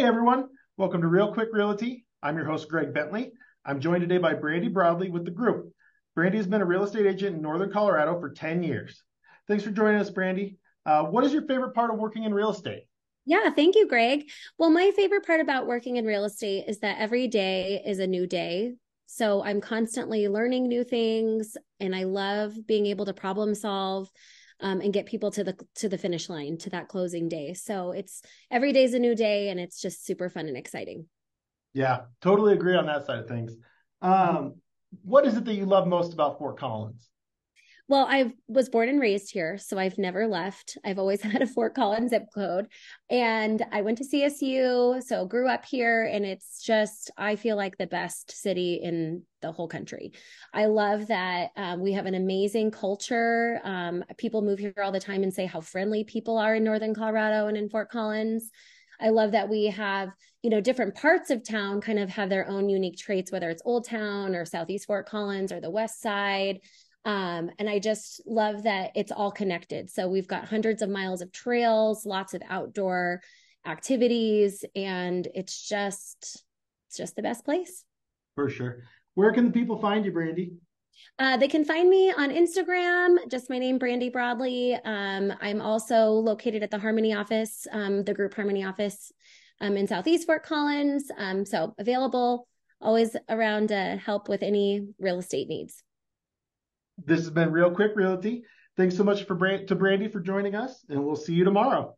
Hey everyone, welcome to Real Quick Realty. I'm your host, Greg Bentley. I'm joined today by Brandi Broadley with the group. Brandi has been a real estate agent in Northern Colorado for 10 years. Thanks for joining us, Brandi. Uh, what is your favorite part of working in real estate? Yeah, thank you, Greg. Well, my favorite part about working in real estate is that every day is a new day. So I'm constantly learning new things and I love being able to problem solve um, and get people to the to the finish line to that closing day. So it's every day's a new day, and it's just super fun and exciting. Yeah, totally agree on that side of things. Um, what is it that you love most about Fort Collins? Well, I was born and raised here, so I've never left. I've always had a Fort Collins zip code. And I went to CSU, so grew up here. And it's just, I feel like the best city in the whole country. I love that um, we have an amazing culture. Um, people move here all the time and say how friendly people are in Northern Colorado and in Fort Collins. I love that we have, you know, different parts of town kind of have their own unique traits, whether it's Old Town or Southeast Fort Collins or the West Side. Um, and I just love that it's all connected. So we've got hundreds of miles of trails, lots of outdoor activities, and it's just it's just the best place. For sure. Where can the people find you, Brandi? Uh, they can find me on Instagram, just my name, Brandi Broadley. Um, I'm also located at the Harmony office, um, the group Harmony office um, in Southeast Fort Collins. Um, so available, always around to help with any real estate needs. This has been Real Quick Realty. Thanks so much for to Brandi for joining us, and we'll see you tomorrow.